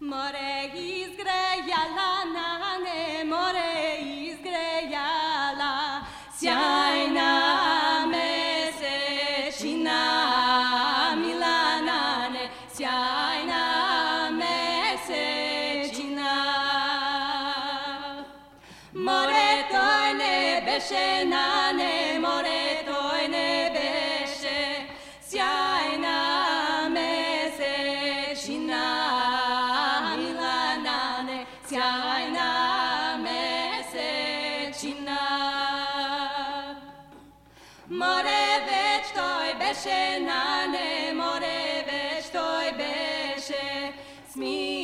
More izgrejala na ne, more izgrejala, sjajna mesečina, Milanane, sjajna mesečina. More to ne beše na ne, more sjajna mesečina. More već toj beše nane, more već toj beše smiljana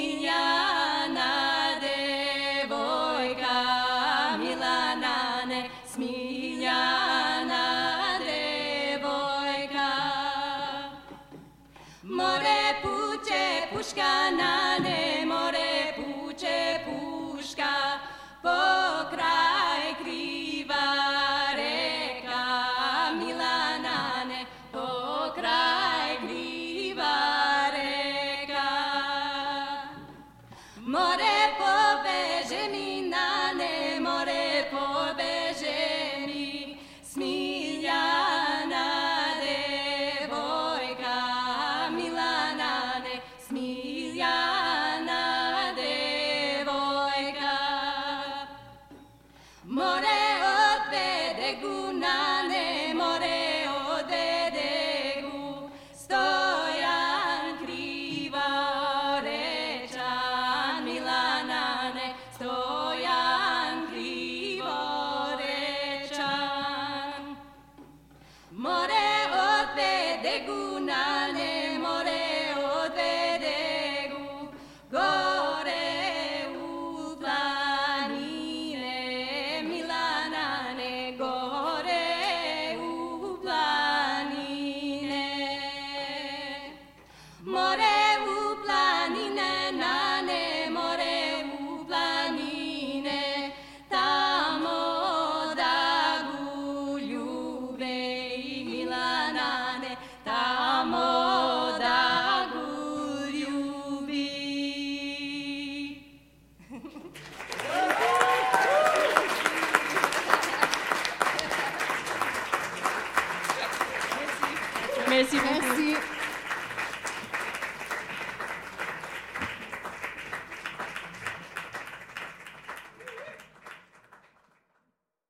Merci beaucoup. Merci.